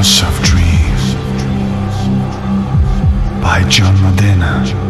House of Dreams by John Modena.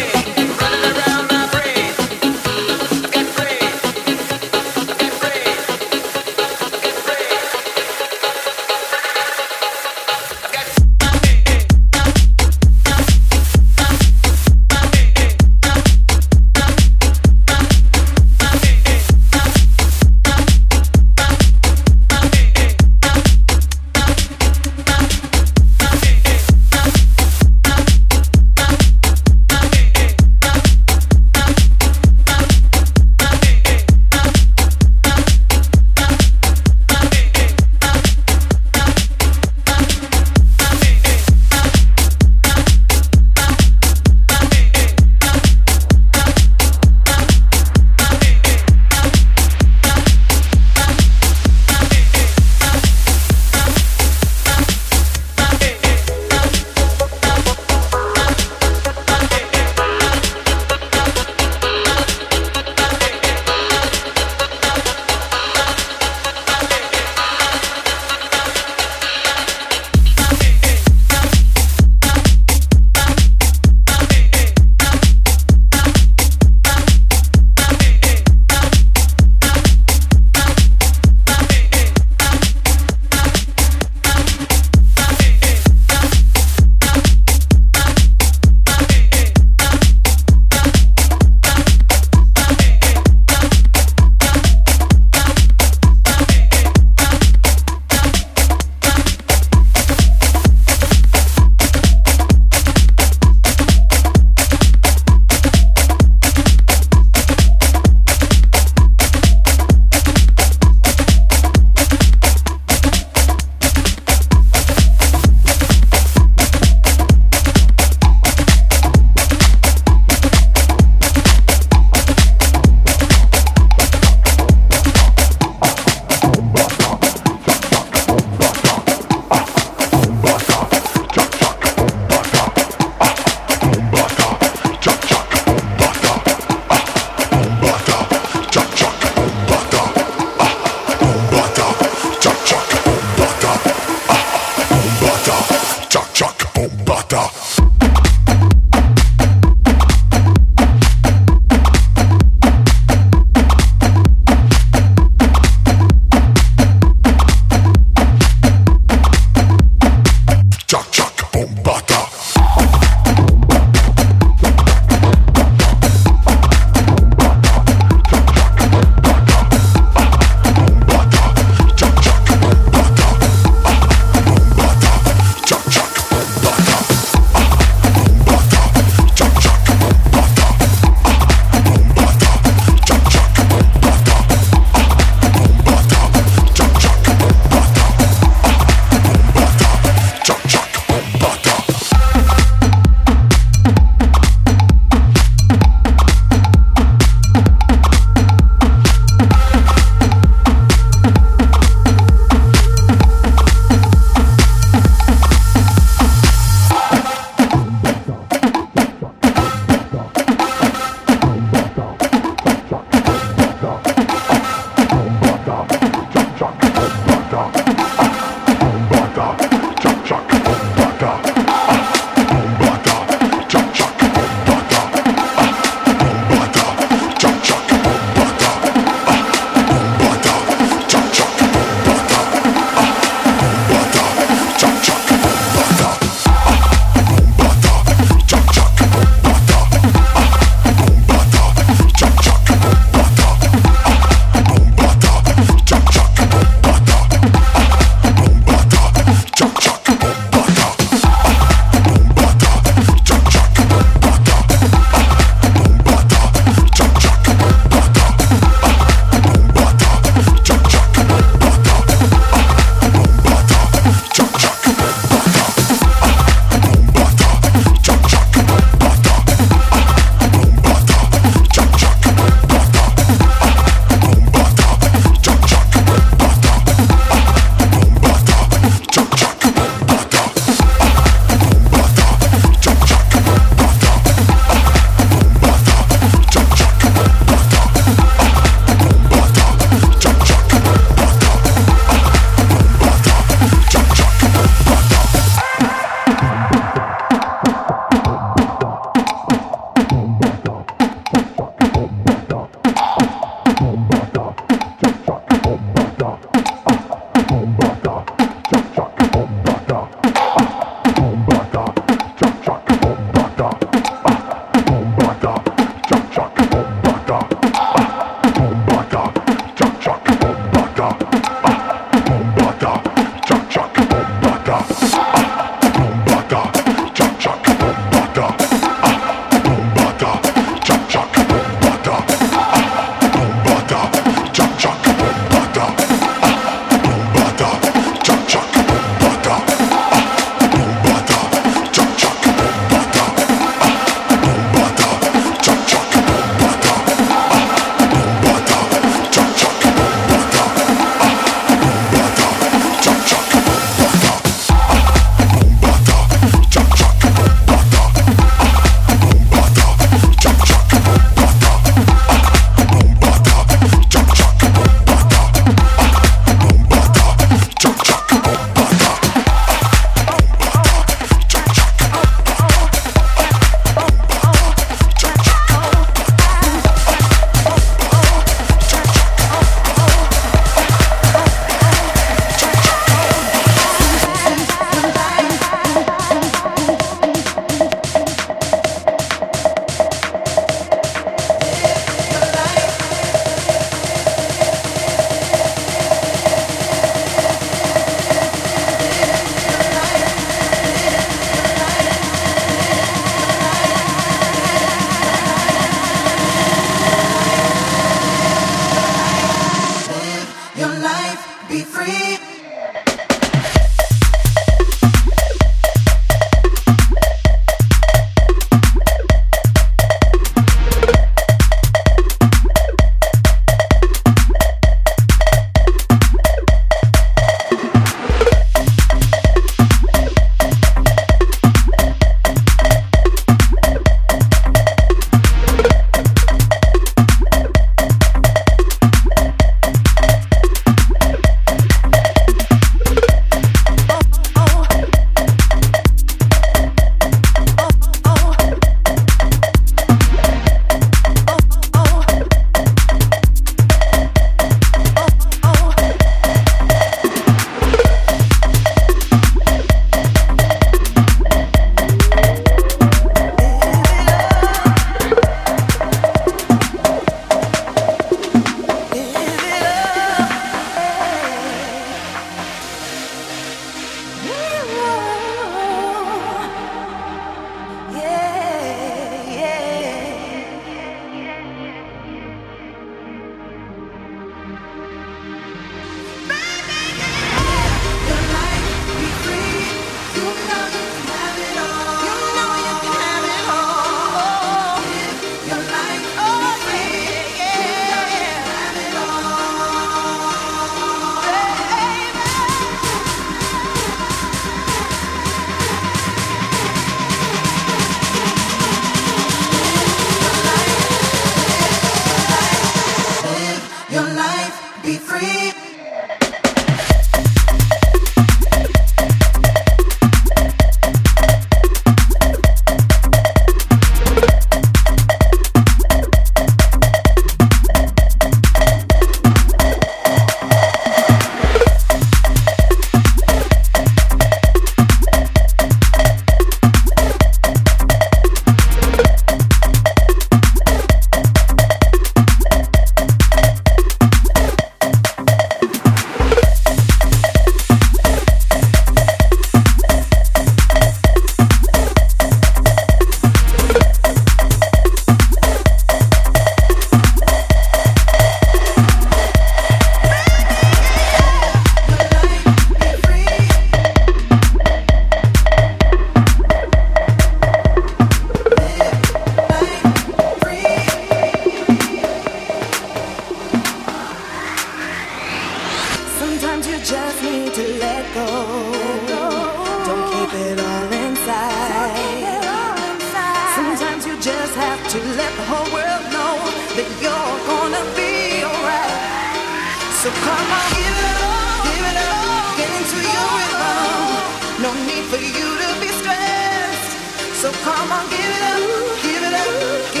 Come on, give it up, give it up. Give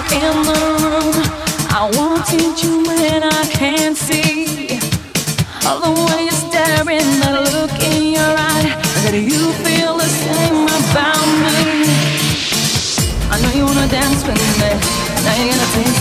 are in the room. I you when I can't see. All the way you're staring, the look in your eye. That you feel the same about me. I know you wanna dance with me. Now you're gonna take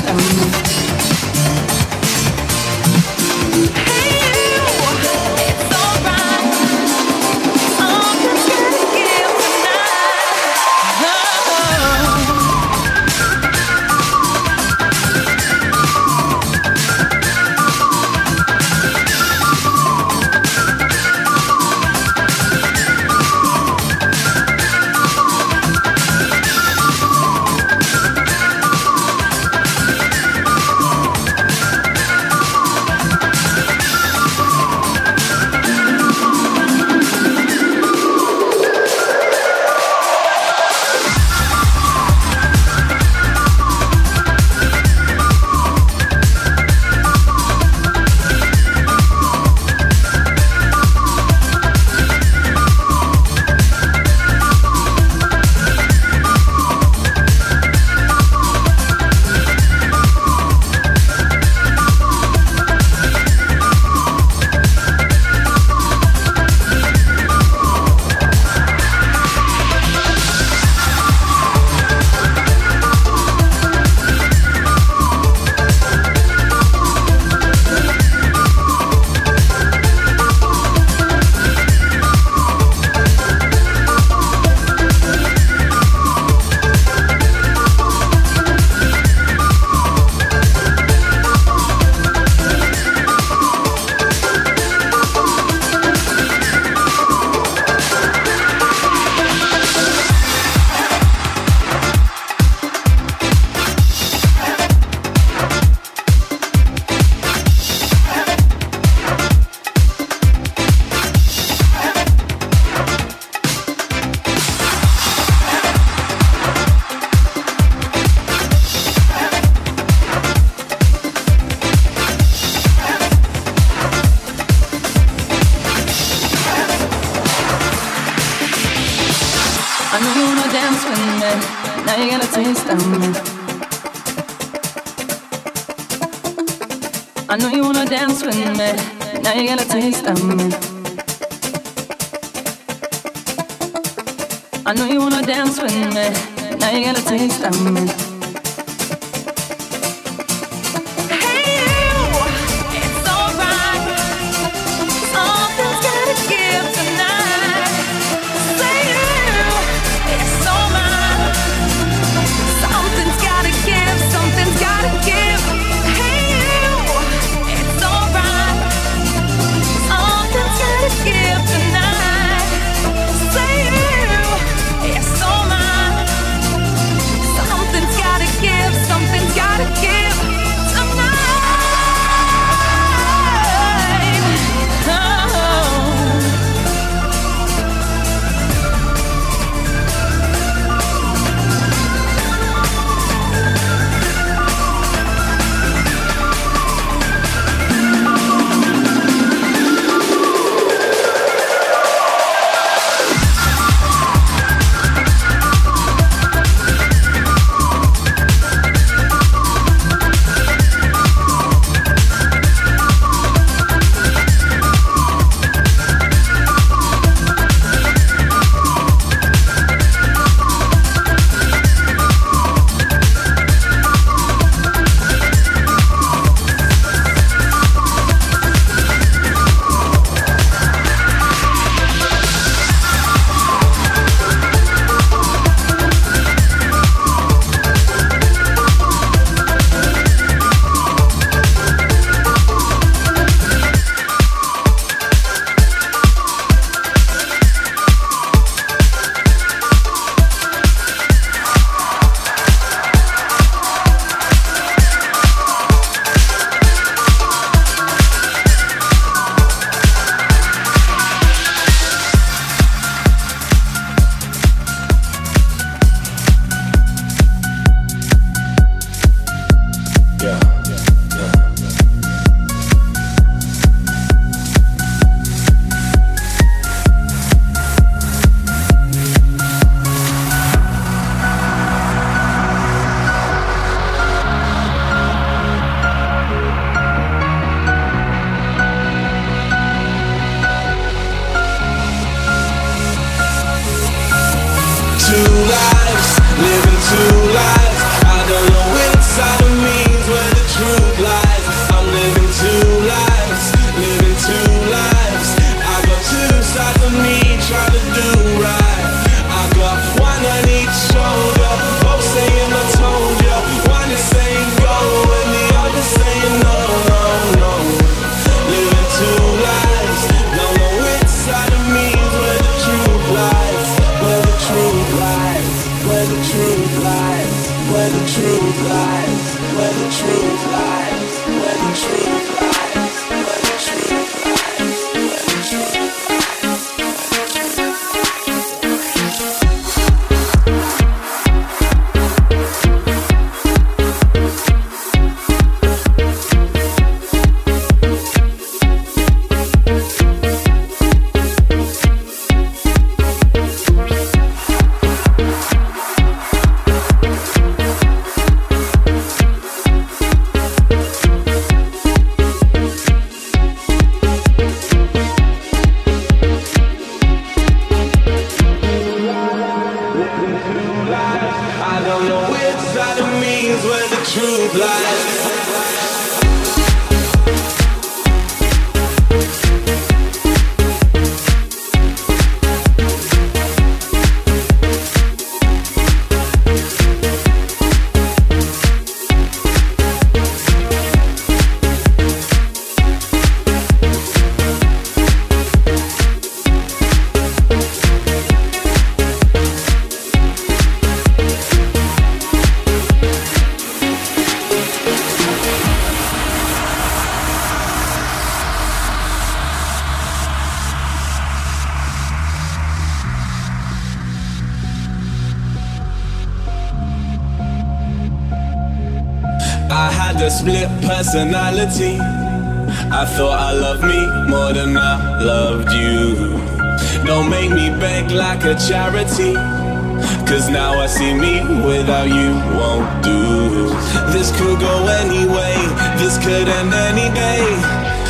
Cause now I see me without you won't do. This could go anyway, this could end any day.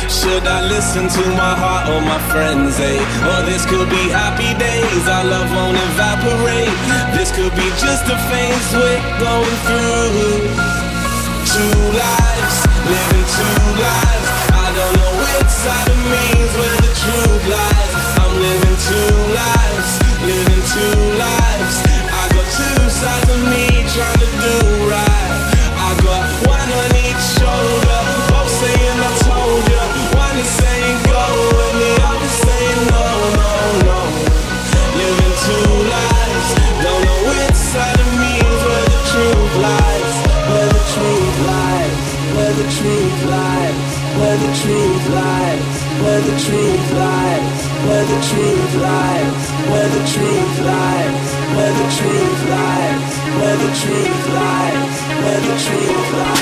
Should I listen to my heart or my friends, eh? Or this could be happy days, our love won't evaporate. This could be just a phase we're going through. Two lives, living two lives. I don't know which side of me's where the truth lies. I'm living two lives, living two lives. Of me trying to do right. I got one on each shoulder, both saying I told. One is saying go, and the other saying no, no, no. Living two lives, don't know which side of me. Where the truth lies, where the truth lies, where the truth lies, where the truth lies, where the truth lies, where the truth lies, where the truth lies, where the truth lies, where the truth lies,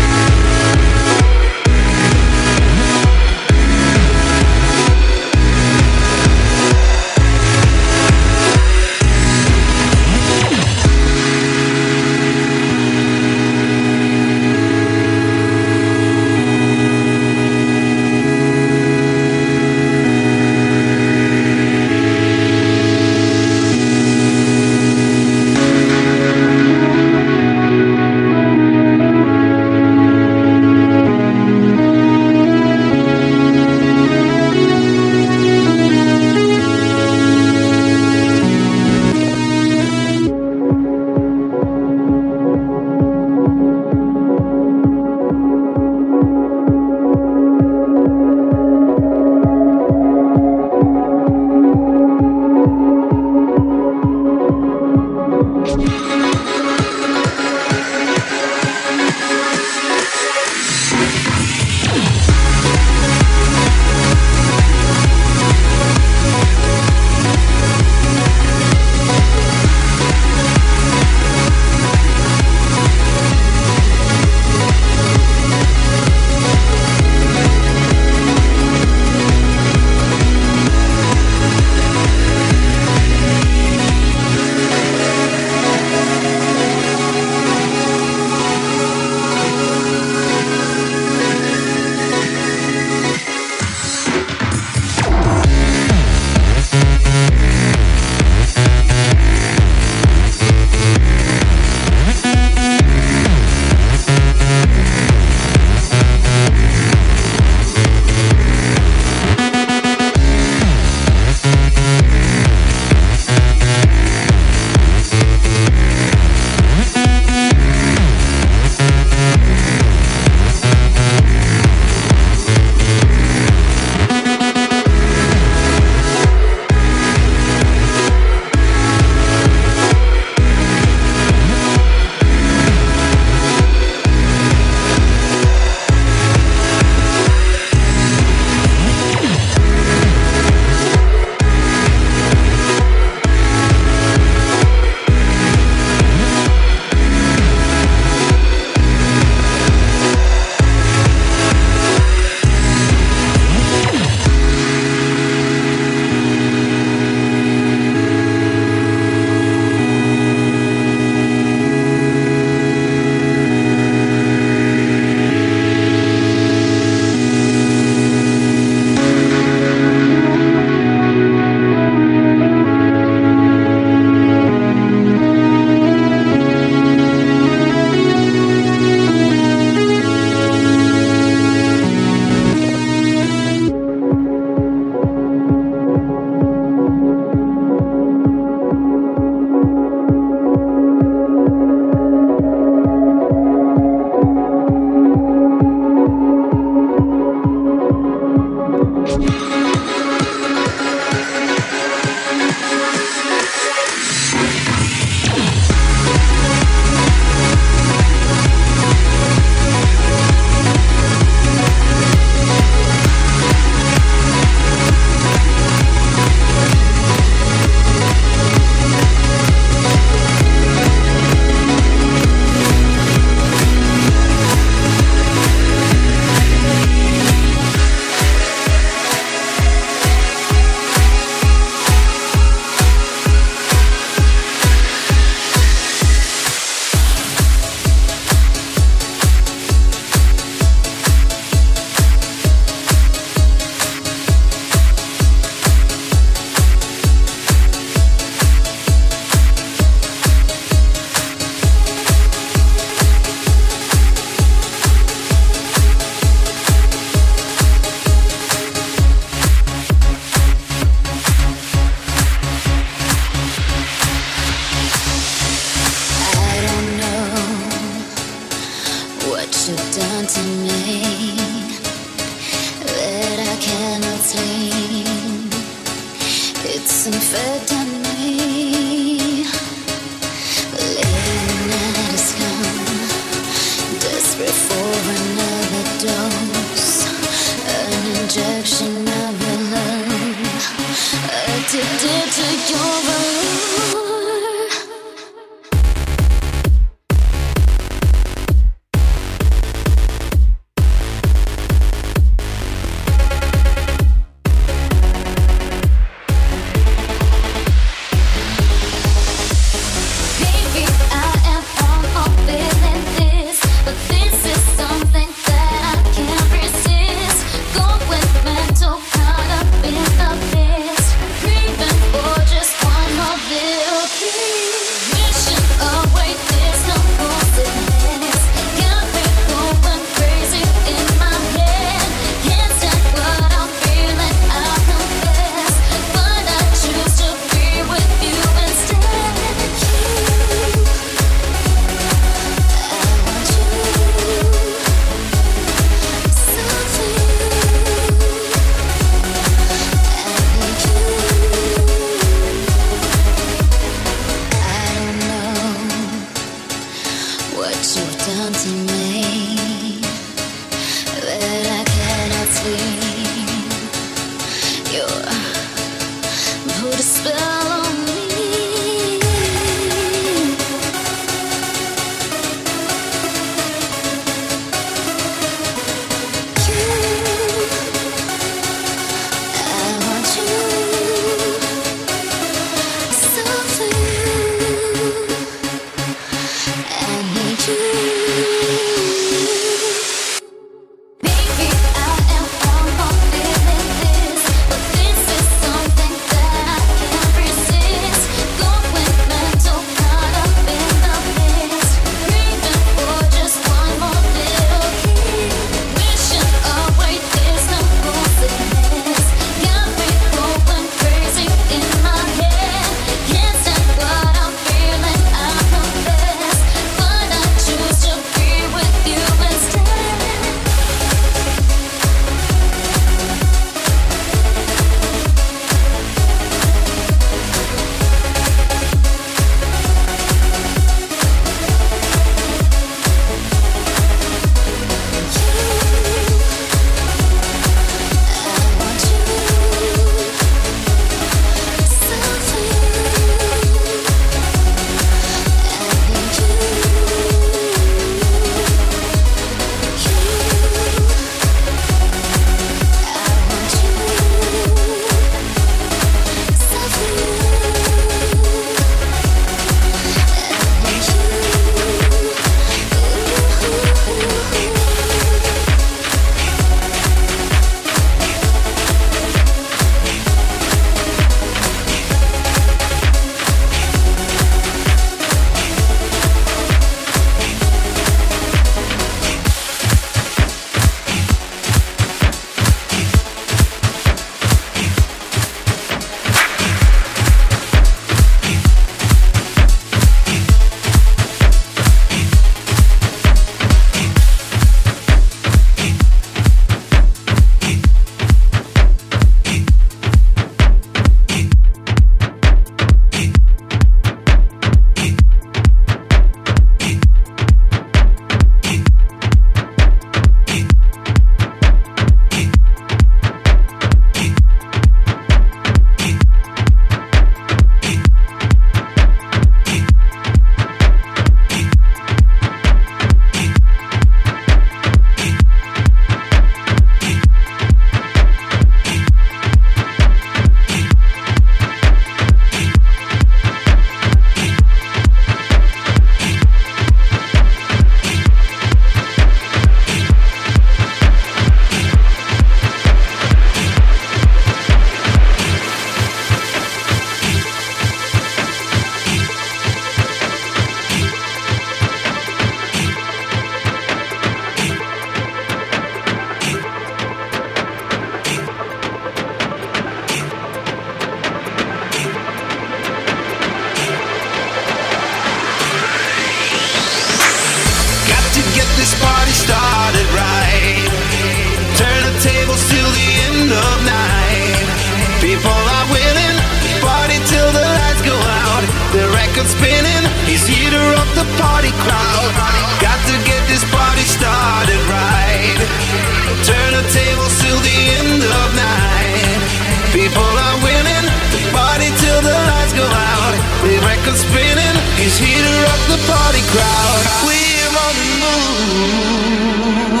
record spinning. He's here to rock the party crowd. We're on the move.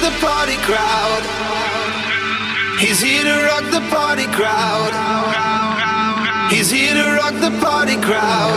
the party crowd. He's here to rock the party crowd. He's here to rock the party crowd.